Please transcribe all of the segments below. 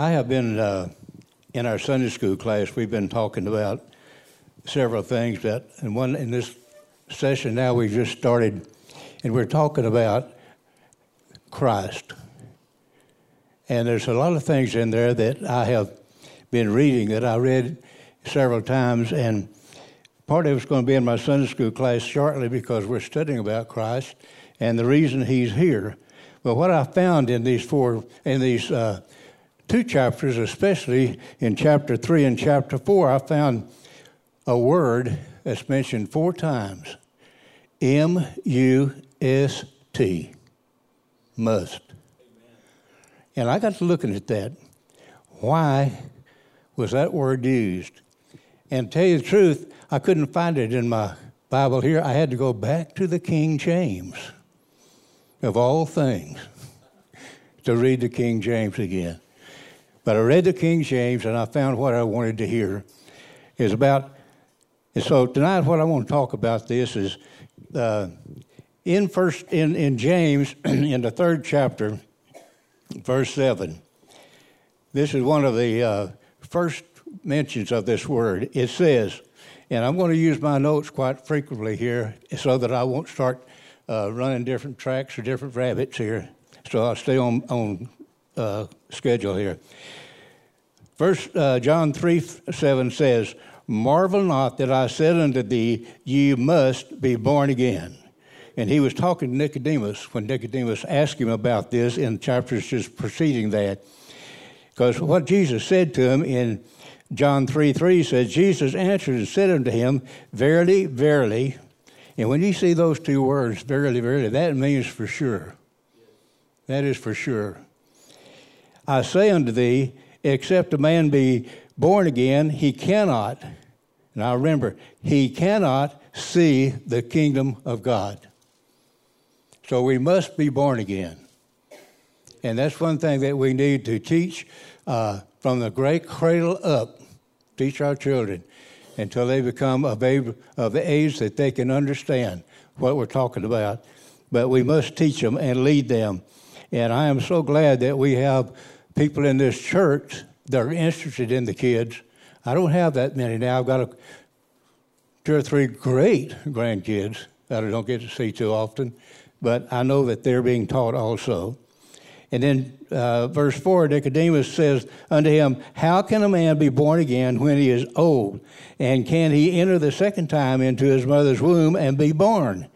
I have been uh, in our Sunday school class. We've been talking about several things that, and one in this session now we just started, and we're talking about Christ. And there's a lot of things in there that I have been reading that I read several times, and part of it's going to be in my Sunday school class shortly because we're studying about Christ and the reason He's here. But what I found in these four, in these uh, two chapters, especially in chapter three and chapter four, I found a word that's mentioned four times M U S T. Must. And I got to looking at that. Why was that word used? And to tell you the truth, I couldn't find it in my Bible here. I had to go back to the King James, of all things, to read the King James again. But I read the King James and I found what I wanted to hear is about. And so tonight, what I want to talk about this is uh, in first in in James in the third chapter verse 7. This is one of the uh, first mentions of this word. It says, and I'm going to use my notes quite frequently here so that I won't start uh, running different tracks or different rabbits here. So I'll stay on, on uh, schedule here. First, uh, John 3 7 says, Marvel not that I said unto thee, Ye must be born again. And he was talking to Nicodemus when Nicodemus asked him about this in chapters just preceding that. Because what Jesus said to him in John 3 3 says, Jesus answered and said unto him, Verily, verily. And when you see those two words, verily, verily, that means for sure. That is for sure. I say unto thee, except a man be born again, he cannot. Now remember, he cannot see the kingdom of God. So we must be born again. And that's one thing that we need to teach uh, from the great cradle up, teach our children until they become of, of the age that they can understand what we're talking about. But we must teach them and lead them. And I am so glad that we have people in this church that are interested in the kids. I don't have that many now. I've got a, two or three great grandkids that I don't get to see too often but I know that they're being taught also. And then uh, verse 4 Nicodemus says unto him, How can a man be born again when he is old? And can he enter the second time into his mother's womb and be born?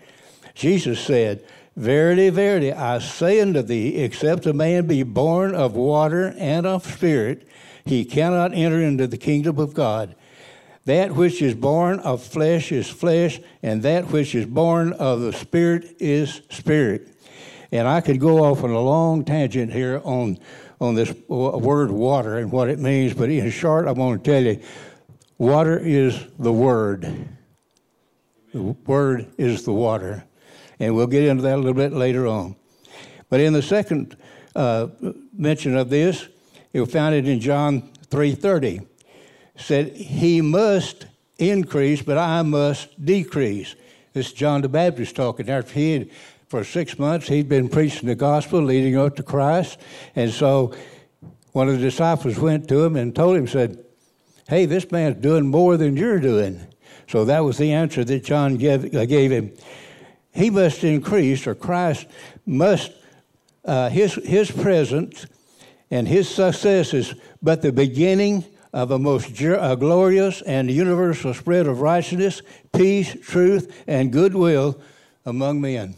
Jesus said, Verily, verily, I say unto thee, except a man be born of water and of spirit, he cannot enter into the kingdom of God. That which is born of flesh is flesh, and that which is born of the Spirit is spirit. And I could go off on a long tangent here on, on this word water and what it means, but in short, I'm going to tell you water is the Word. The Word is the water. And we'll get into that a little bit later on. But in the second uh, mention of this, you'll find it in John 3.30 said, He must increase, but I must decrease. This is John the Baptist talking. After he had, for six months, he'd been preaching the gospel leading up to Christ. And so one of the disciples went to him and told him, said, Hey, this man's doing more than you're doing. So that was the answer that John gave, uh, gave him. He must increase, or Christ must, uh, his, his presence and his success is but the beginning of a most a glorious and universal spread of righteousness, peace, truth, and goodwill among men.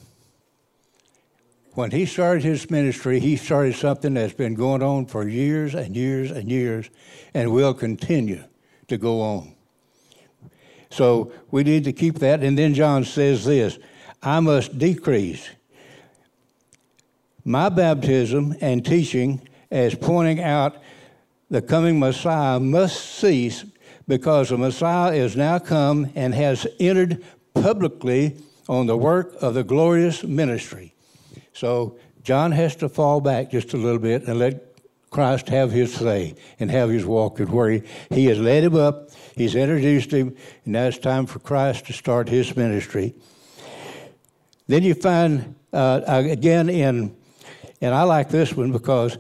When he started his ministry, he started something that's been going on for years and years and years and will continue to go on. So we need to keep that. And then John says this I must decrease. My baptism and teaching as pointing out the coming Messiah must cease because the Messiah is now come and has entered publicly on the work of the glorious ministry. So John has to fall back just a little bit and let Christ have his say and have his walk and where he, he has led him up, he's introduced him, and now it's time for Christ to start his ministry. Then you find uh, again in, and I like this one because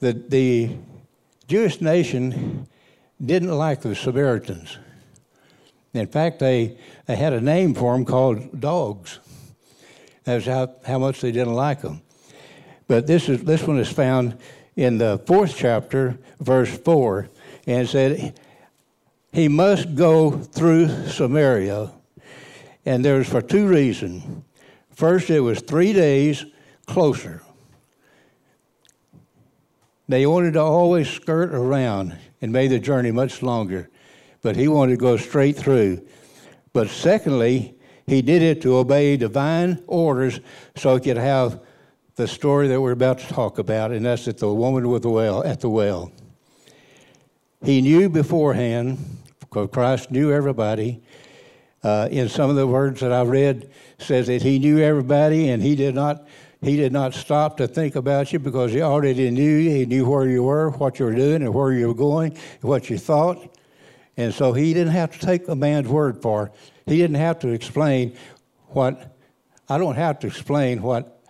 the, the Jewish nation didn't like the Samaritans. In fact, they, they had a name for them called dogs. That's how, how much they didn't like them. But this, is, this one is found in the fourth chapter, verse 4, and it said, He must go through Samaria. And there's for two reasons. First, it was three days closer. They wanted to always skirt around and made the journey much longer, but he wanted to go straight through. But secondly, he did it to obey divine orders so he could have the story that we're about to talk about, and that's at the woman with the well at the well. He knew beforehand, because Christ knew everybody. Uh, in some of the words that I've read, says that he knew everybody, and he did not he did not stop to think about you because he already knew you. He knew where you were, what you were doing, and where you were going, what you thought. And so he didn't have to take a man's word for. It. He didn't have to explain what I don't have to explain what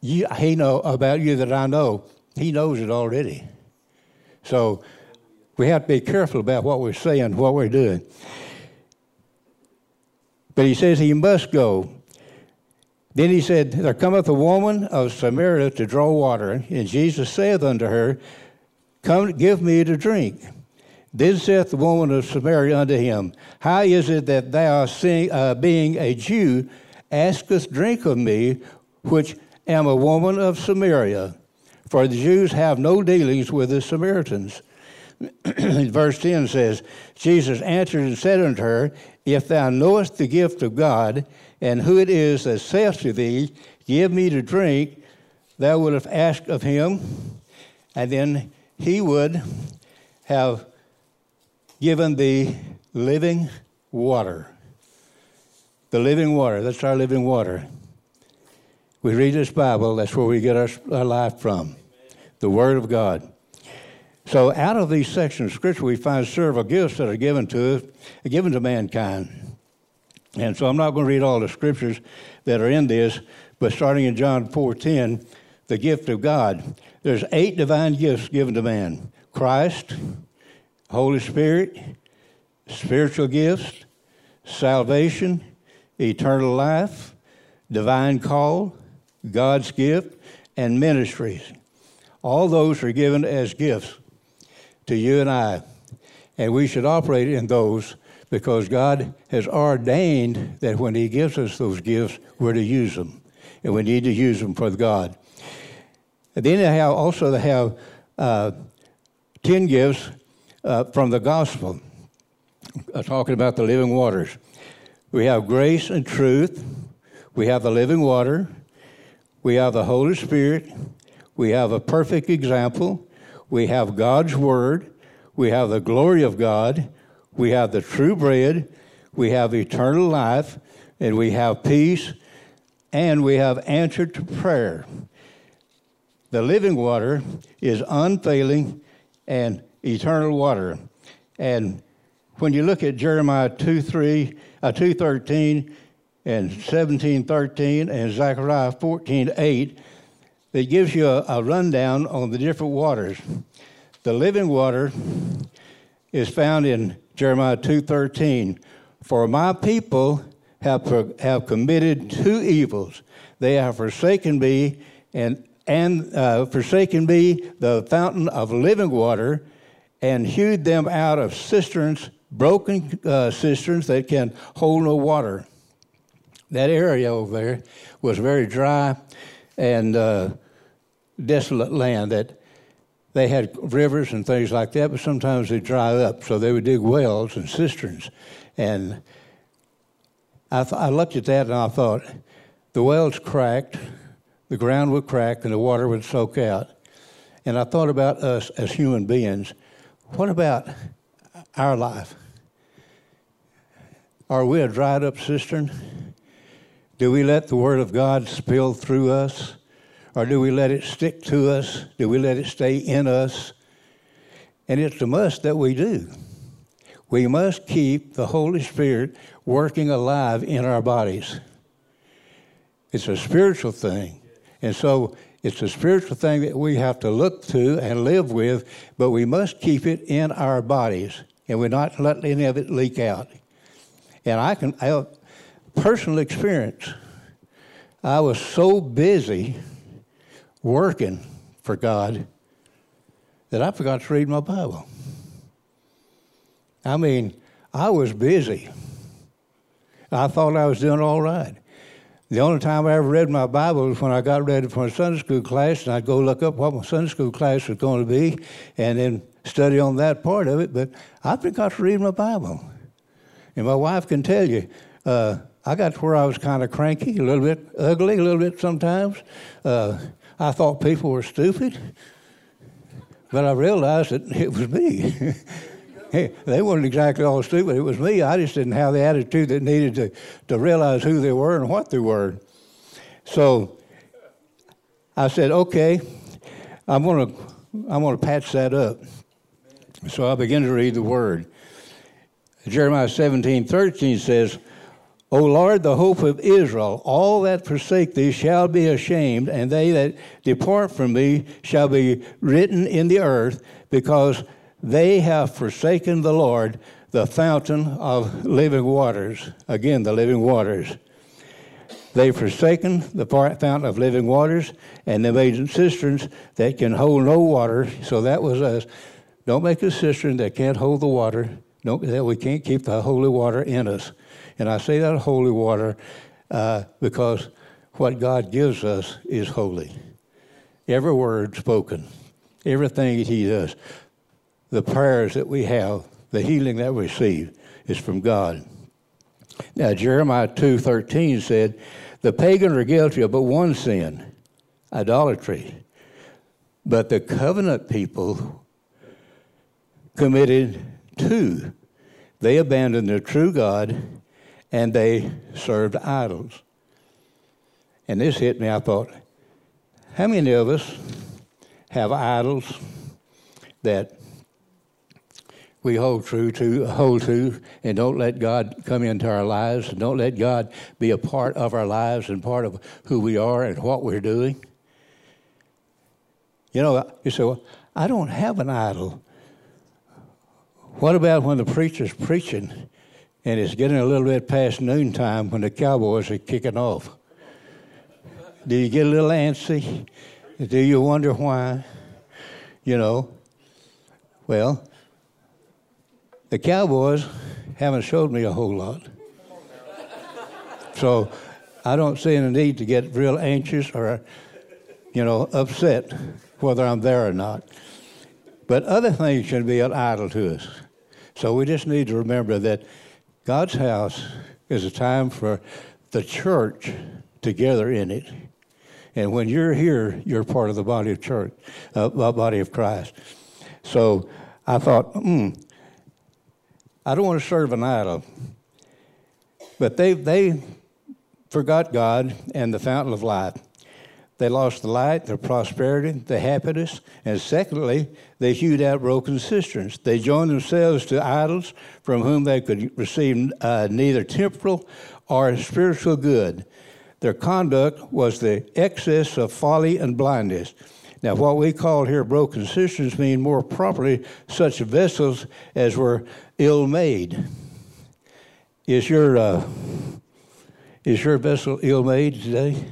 you, he know about you that I know. He knows it already. So we have to be careful about what we're saying, what we're doing. But he says he must go. Then he said, There cometh a woman of Samaria to draw water, and Jesus saith unto her, Come, give me to drink. Then saith the woman of Samaria unto him, How is it that thou, uh, being a Jew, askest drink of me, which am a woman of Samaria? For the Jews have no dealings with the Samaritans. Verse 10 says, Jesus answered and said unto her, If thou knowest the gift of God, and who it is that saith to thee, Give me to drink, thou wouldst have asked of him, and then he would have given thee living water. The living water, that's our living water. We read this Bible, that's where we get our, our life from. The Word of God. So, out of these sections of Scripture, we find several gifts that are given to us, given to mankind. And so I'm not going to read all the scriptures that are in this, but starting in John 4:10, the gift of God. There's eight divine gifts given to man: Christ, Holy Spirit, spiritual gifts, salvation, eternal life, divine call, God's gift, and ministries. All those are given as gifts to you and I, and we should operate in those because God has ordained that when He gives us those gifts, we're to use them, and we need to use them for God. And then they have also they have uh, ten gifts uh, from the gospel, uh, talking about the living waters. We have grace and truth. We have the living water. We have the Holy Spirit. We have a perfect example. We have God's Word. We have the glory of God. We have the true bread, we have eternal life, and we have peace, and we have answer to prayer. The living water is unfailing and eternal water. And when you look at Jeremiah 2 3, uh, 213 and 1713 and Zechariah 14 8, it gives you a, a rundown on the different waters. The living water is found in Jeremiah 2:13, "For my people have, have committed two evils. They have forsaken me and and uh, forsaken me, the fountain of living water, and hewed them out of cisterns, broken uh, cisterns that can hold no water. That area over there was very dry and uh, desolate land that they had rivers and things like that, but sometimes they dry up, so they would dig wells and cisterns. And I, th- I looked at that and I thought, the wells cracked, the ground would crack, and the water would soak out. And I thought about us as human beings. What about our life? Are we a dried up cistern? Do we let the Word of God spill through us? Or do we let it stick to us? Do we let it stay in us? And it's a must that we do. We must keep the Holy Spirit working alive in our bodies. It's a spiritual thing, And so it's a spiritual thing that we have to look to and live with, but we must keep it in our bodies and we're not letting any of it leak out. And I can, I have personal experience. I was so busy working for God that I forgot to read my Bible. I mean, I was busy. I thought I was doing all right. The only time I ever read my Bible was when I got ready for a Sunday school class, and I'd go look up what my Sunday school class was going to be, and then study on that part of it. But I forgot to read my Bible. And my wife can tell you, uh, I got to where I was kind of cranky, a little bit ugly, a little bit sometimes. Uh, I thought people were stupid, but I realized that it was me. they weren't exactly all stupid. It was me. I just didn't have the attitude that needed to, to realize who they were and what they were. So I said, okay, I'm going to I'm going to patch that up. So I begin to read the word. Jeremiah 17 13 says, O Lord, the hope of Israel, all that forsake thee shall be ashamed, and they that depart from thee shall be written in the earth, because they have forsaken the Lord, the fountain of living waters. Again, the living waters. They've forsaken the fountain of living waters, and they made cisterns that can hold no water. So that was us. Don't make a cistern that can't hold the water. Don't, that we can't keep the holy water in us. And I say that holy water uh, because what God gives us is holy. Every word spoken, everything He does, the prayers that we have, the healing that we receive is from God. Now Jeremiah 2:13 said, "The pagans are guilty of but one sin, idolatry. But the covenant people committed two. They abandoned the true God and they served idols. And this hit me. I thought, how many of us have idols that we hold true to, hold to, and don't let God come into our lives, and don't let God be a part of our lives and part of who we are and what we're doing? You know, you say, well, I don't have an idol. What about when the preacher's preaching and it's getting a little bit past noontime when the cowboys are kicking off? Do you get a little antsy? Do you wonder why? You know, well, the cowboys haven't showed me a whole lot. So I don't see any need to get real anxious or, you know, upset whether I'm there or not. But other things can be an idol to us. So we just need to remember that God's house is a time for the church together in it. And when you're here, you're part of the body of church, uh, body of Christ. So I thought, hmm, I don't want to serve an idol. But they, they forgot God and the fountain of life. They lost the light, their prosperity, the happiness, and secondly, they hewed out broken cisterns. They joined themselves to idols from whom they could receive uh, neither temporal or spiritual good. Their conduct was the excess of folly and blindness. Now, what we call here broken cisterns mean more properly such vessels as were ill made. Is your, uh, is your vessel ill made today?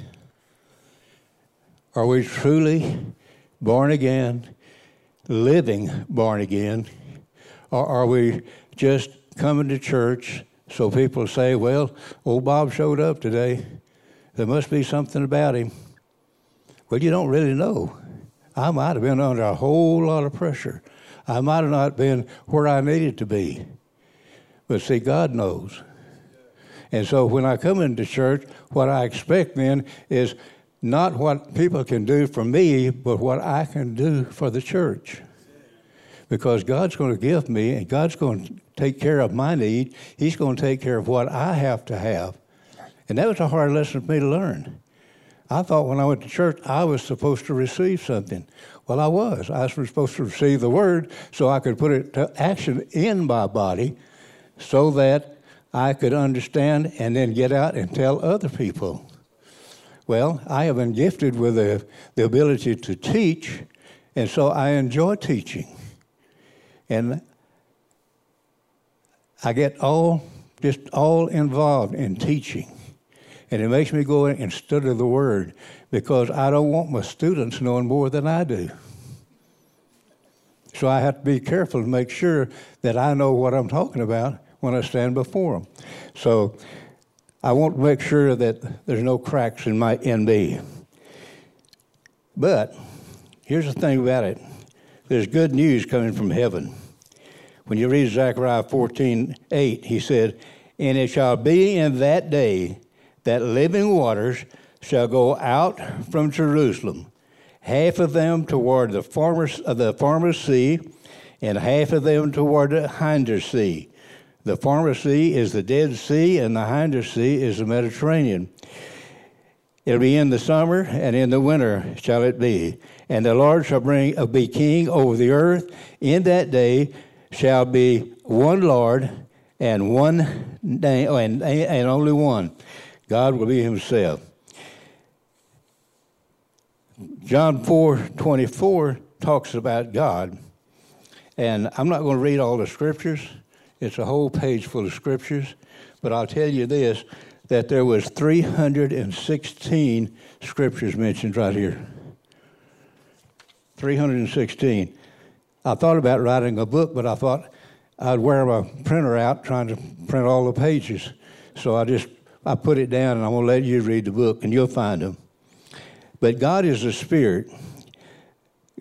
Are we truly born again, living born again? Or are we just coming to church so people say, well, old Bob showed up today. There must be something about him. Well, you don't really know. I might have been under a whole lot of pressure. I might have not been where I needed to be. But see, God knows. And so when I come into church, what I expect then is not what people can do for me, but what I can do for the church. Because God's going to give me, and God's going to take care of my need. He's going to take care of what I have to have. And that was a hard lesson for me to learn. I thought when I went to church, I was supposed to receive something. Well, I was. I was supposed to receive the word so I could put it to action in my body so that I could understand and then get out and tell other people. Well, I have been gifted with the, the ability to teach, and so I enjoy teaching. And I get all, just all involved in teaching. And it makes me go and study the Word because I don't want my students knowing more than I do. So I have to be careful to make sure that I know what I'm talking about when I stand before them. So I want to make sure that there's no cracks in my NB. But here's the thing about it there's good news coming from heaven. When you read Zechariah 14 8, he said, And it shall be in that day that living waters shall go out from Jerusalem half of them toward the former, the former sea, and half of them toward the hinder sea. The former sea is the Dead Sea, and the hinder sea is the Mediterranean. It'll be in the summer, and in the winter shall it be. And the Lord shall bring uh, be king over the earth. In that day shall be one Lord and one name, and, and only one. God will be Himself. John 4 24 talks about God. And I'm not going to read all the scriptures. It's a whole page full of scriptures. But I'll tell you this that there was 316 scriptures mentioned right here. 316. I thought about writing a book, but I thought I'd wear my printer out trying to print all the pages. So I just I put it down and I'm going to let you read the book and you'll find them. But God is a spirit.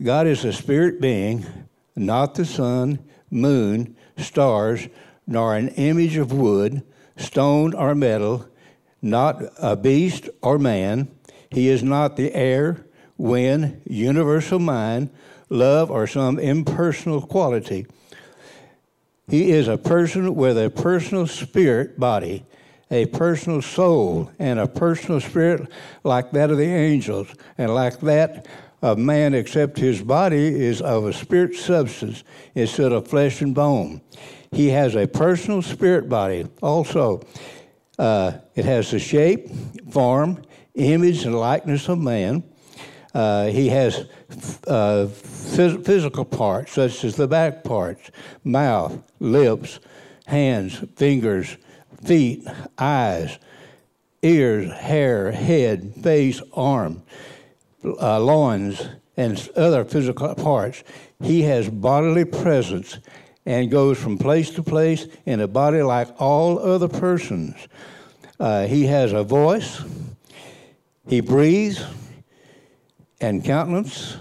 God is a spirit being, not the sun, moon, stars, nor an image of wood, stone, or metal, not a beast or man. He is not the air, wind, universal mind, love, or some impersonal quality. He is a person with a personal spirit body a personal soul and a personal spirit like that of the angels, and like that of man, except his body is of a spirit substance instead of flesh and bone. He has a personal spirit body. Also, uh, it has the shape, form, image, and likeness of man. Uh, he has uh, phys- physical parts, such as the back parts, mouth, lips, hands, fingers, feet, eyes, ears, hair, head, face, arm, uh, loins, and other physical parts. He has bodily presence and goes from place to place in a body like all other persons. Uh, he has a voice, he breathes and countenance,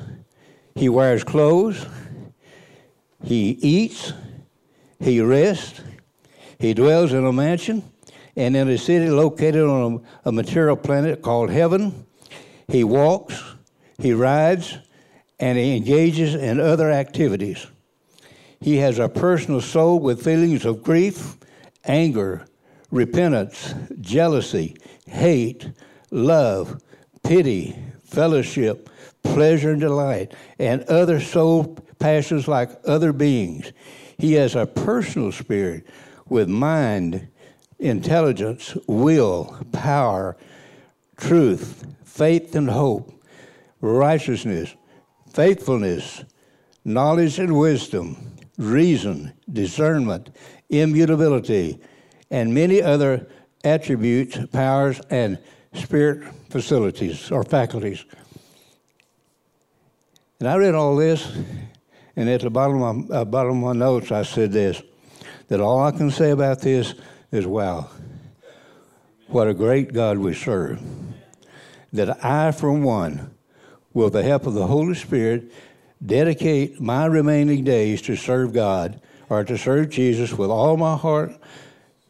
he wears clothes, he eats, he rests, he dwells in a mansion and in a city located on a, a material planet called heaven. He walks, he rides, and he engages in other activities. He has a personal soul with feelings of grief, anger, repentance, jealousy, hate, love, pity, fellowship, pleasure and delight, and other soul passions like other beings. He has a personal spirit with mind, intelligence, will, power, truth, faith and hope, righteousness, faithfulness, knowledge and wisdom, reason, discernment, immutability, and many other attributes, powers, and spirit facilities or faculties. And I read all this, and at the bottom of my, uh, bottom of my notes, I said this that all I can say about this is wow, what a great God we serve. That I, for one, with the help of the Holy Spirit, dedicate my remaining days to serve God or to serve Jesus with all my heart,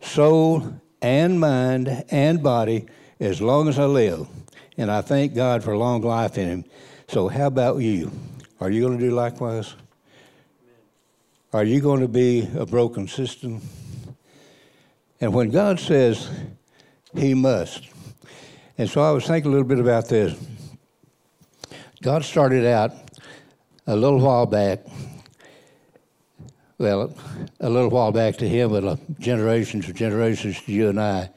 soul, and mind and body as long as I live. And I thank God for long life in Him. So, how about you? Are you going to do likewise? Are you going to be a broken system? And when God says He must, and so I was thinking a little bit about this. God started out a little while back, well, a little while back to Him, but uh, generations and generations to you and I,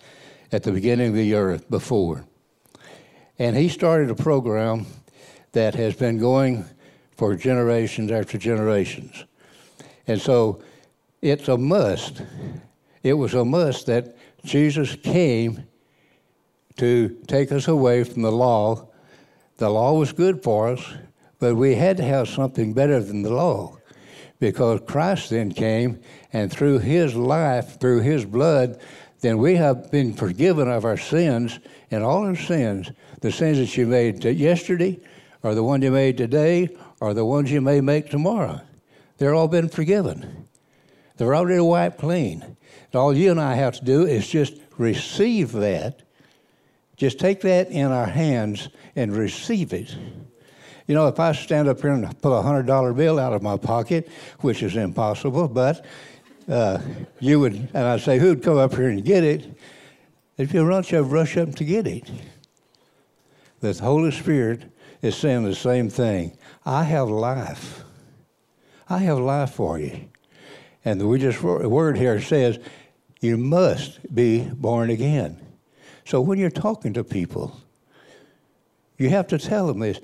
at the beginning of the earth before. And he started a program that has been going for generations after generations. And so it's a must. It was a must that Jesus came to take us away from the law. The law was good for us, but we had to have something better than the law because Christ then came, and through his life, through his blood, then we have been forgiven of our sins and all our sins, the sins that you made yesterday, or the ones you made today, or the ones you may make tomorrow. They're all been forgiven. They're already wiped clean. And all you and I have to do is just receive that. Just take that in our hands and receive it. You know, if I stand up here and pull a hundred dollar bill out of my pocket, which is impossible, but uh, you would, and I'd say, who'd come up here and get it? If you rush up, rush up to get it. The Holy Spirit is saying the same thing. I have life. I have life for you. And just word here says, you must be born again. So when you're talking to people, you have to tell them this.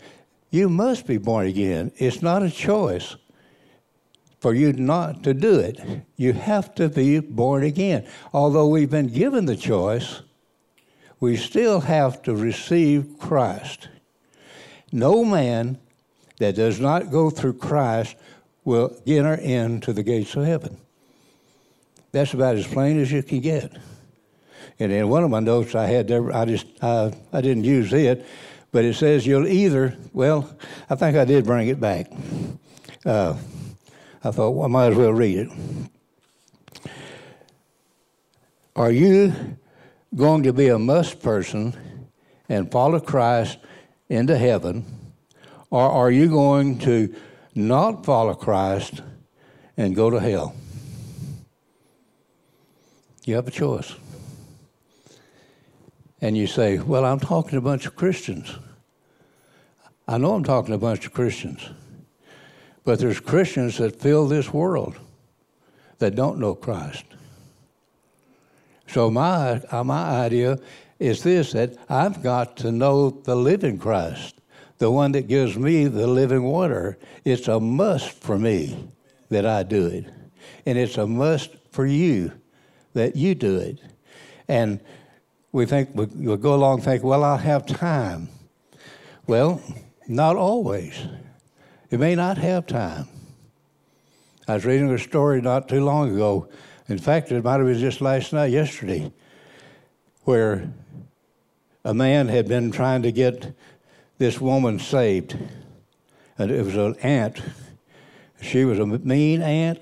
You must be born again. It's not a choice for you not to do it. You have to be born again. Although we've been given the choice, we still have to receive Christ. No man that does not go through Christ will enter into the gates of heaven. That's about as plain as you can get. And in one of my notes I had there, I just I, I didn't use it, but it says you'll either, well, I think I did bring it back. Uh, I thought, well, I might as well read it. Are you going to be a must person and follow Christ into heaven, or are you going to not follow Christ and go to hell? You have a choice. And you say, Well, I'm talking to a bunch of Christians. I know I'm talking to a bunch of Christians, but there's Christians that fill this world that don't know Christ. So my uh, my idea is this: that I've got to know the living Christ, the one that gives me the living water. It's a must for me that I do it, and it's a must for you that you do it. And we think we'll go along and think, well, I'll have time. Well, not always. You may not have time. I was reading a story not too long ago. In fact, it might have been just last night, yesterday, where a man had been trying to get this woman saved. And it was an aunt. She was a mean aunt.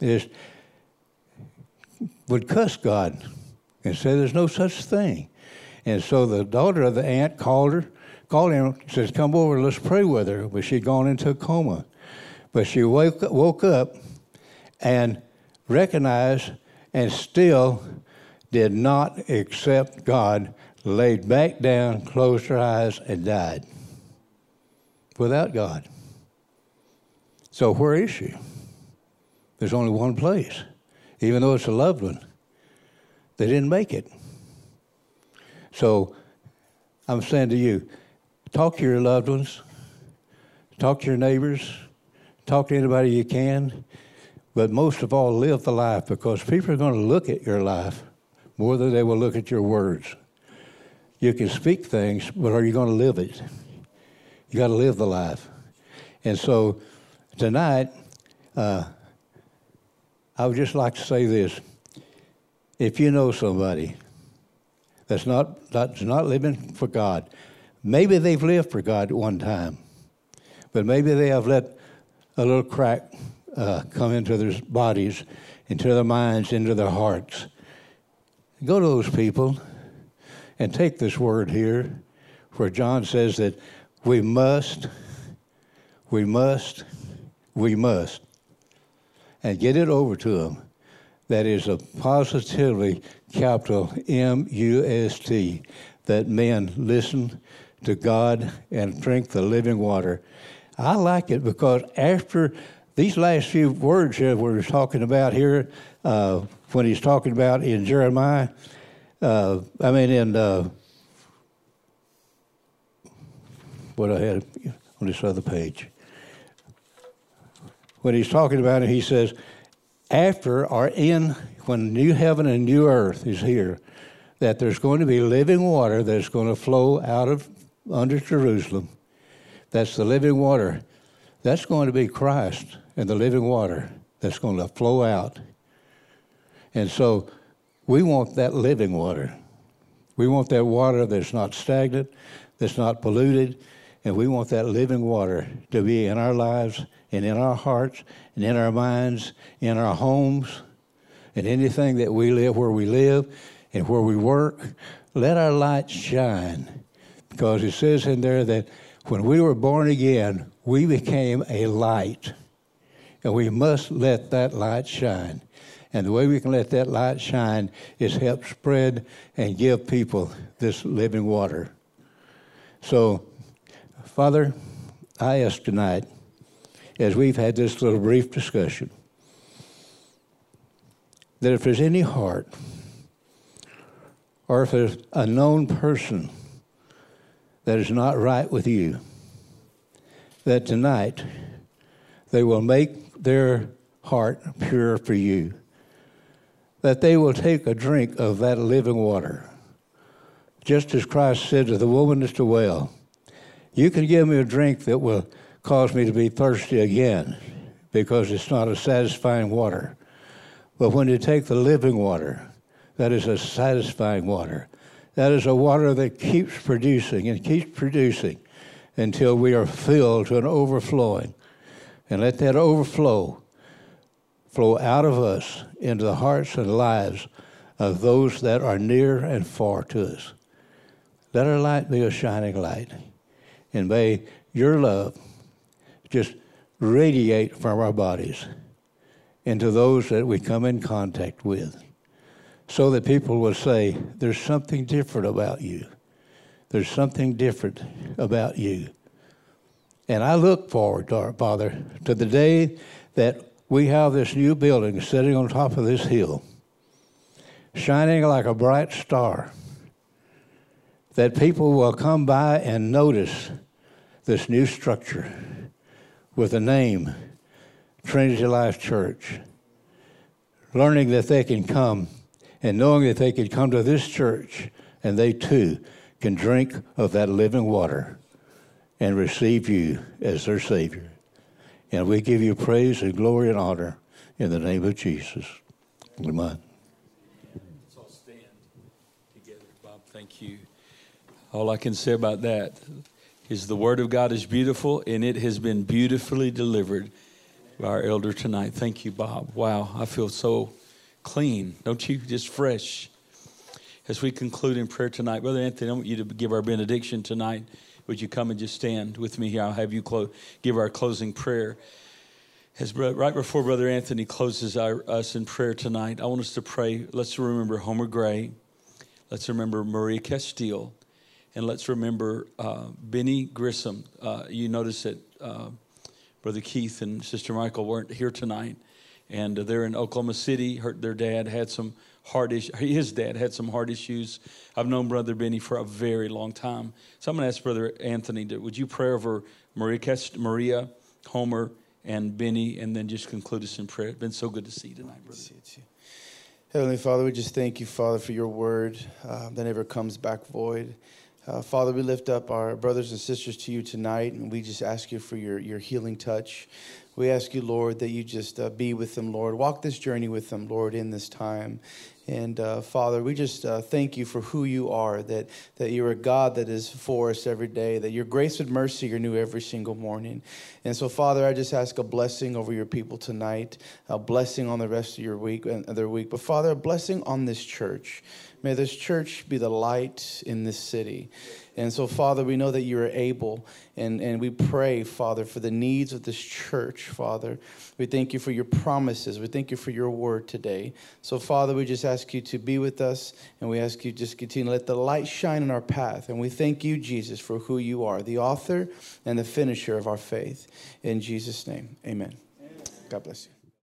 Just would cuss God and said, there's no such thing. And so the daughter of the aunt called her called him, says, Come over, let's pray with her. But she'd gone into a coma. But she woke, woke up and recognized and still did not accept God, laid back down, closed her eyes, and died without God. So, where is she? There's only one place, even though it's a loved one. They didn't make it. So, I'm saying to you, Talk to your loved ones, talk to your neighbors, talk to anybody you can, but most of all, live the life because people are going to look at your life more than they will look at your words. You can speak things, but are you going to live it? You got to live the life. And so tonight, uh, I would just like to say this. If you know somebody that's not, that's not living for God, Maybe they've lived for God at one time, but maybe they have let a little crack uh, come into their bodies, into their minds, into their hearts. Go to those people and take this word here where John says that we must, we must, we must, and get it over to them. That is a positively capital M U S T, that men listen to God and drink the living water. I like it because after these last few words that we're talking about here, uh, when he's talking about in Jeremiah, uh, I mean in uh, what I had on this other page. When he's talking about it, he says, after or in, when new heaven and new earth is here, that there's going to be living water that's going to flow out of under Jerusalem. That's the living water. That's going to be Christ and the living water that's going to flow out. And so we want that living water. We want that water that's not stagnant, that's not polluted, and we want that living water to be in our lives and in our hearts and in our minds, in our homes, and anything that we live where we live and where we work. Let our light shine. Because it says in there that when we were born again, we became a light. And we must let that light shine. And the way we can let that light shine is help spread and give people this living water. So, Father, I ask tonight, as we've had this little brief discussion, that if there's any heart, or if there's a known person that is not right with you, that tonight they will make their heart pure for you, that they will take a drink of that living water. Just as Christ said to the woman at the well, You can give me a drink that will cause me to be thirsty again because it's not a satisfying water. But when you take the living water, that is a satisfying water. That is a water that keeps producing and keeps producing until we are filled to an overflowing. And let that overflow flow out of us into the hearts and lives of those that are near and far to us. Let our light be a shining light. And may your love just radiate from our bodies into those that we come in contact with so that people will say, There's something different about you. There's something different about you. And I look forward, to our Father, to the day that we have this new building sitting on top of this hill, shining like a bright star, that people will come by and notice this new structure with a name Trinity Life Church, learning that they can come and knowing that they could come to this church and they too can drink of that living water and receive you as their Savior. And we give you praise and glory and honor in the name of Jesus. Amen. Let's all stand together. Bob, thank you. All I can say about that is the Word of God is beautiful and it has been beautifully delivered by our elder tonight. Thank you, Bob. Wow, I feel so clean, don't you? Just fresh. As we conclude in prayer tonight, Brother Anthony, I want you to give our benediction tonight. Would you come and just stand with me here? I'll have you close, give our closing prayer. As right before Brother Anthony closes our, us in prayer tonight, I want us to pray. Let's remember Homer Gray. Let's remember Maria Castile. And let's remember uh, Benny Grissom. Uh, you notice that uh, Brother Keith and Sister Michael weren't here tonight. And they're in Oklahoma City. Her, their dad had some heart issues. His dad had some heart issues. I've known Brother Benny for a very long time. So I'm going to ask Brother Anthony, to, would you pray over Maria, Maria, Homer, and Benny, and then just conclude us in prayer? It's been so good to see you tonight, brother. Heavenly Father, we just thank you, Father, for your word uh, that never comes back void. Uh, Father, we lift up our brothers and sisters to you tonight, and we just ask you for your, your healing touch. We ask you, Lord, that you just uh, be with them, Lord. Walk this journey with them, Lord, in this time. And uh, Father, we just uh, thank you for who you are, that, that you're a God that is for us every day, that your grace and mercy are new every single morning. And so, Father, I just ask a blessing over your people tonight, a blessing on the rest of your week and their week. But, Father, a blessing on this church. May this church be the light in this city. And so, Father, we know that you are able, and, and we pray, Father, for the needs of this church, Father. We thank you for your promises. We thank you for your word today. So, Father, we just ask you to be with us, and we ask you just continue let the light shine in our path. And we thank you, Jesus, for who you are, the author and the finisher of our faith. In Jesus' name, amen. amen. God bless you.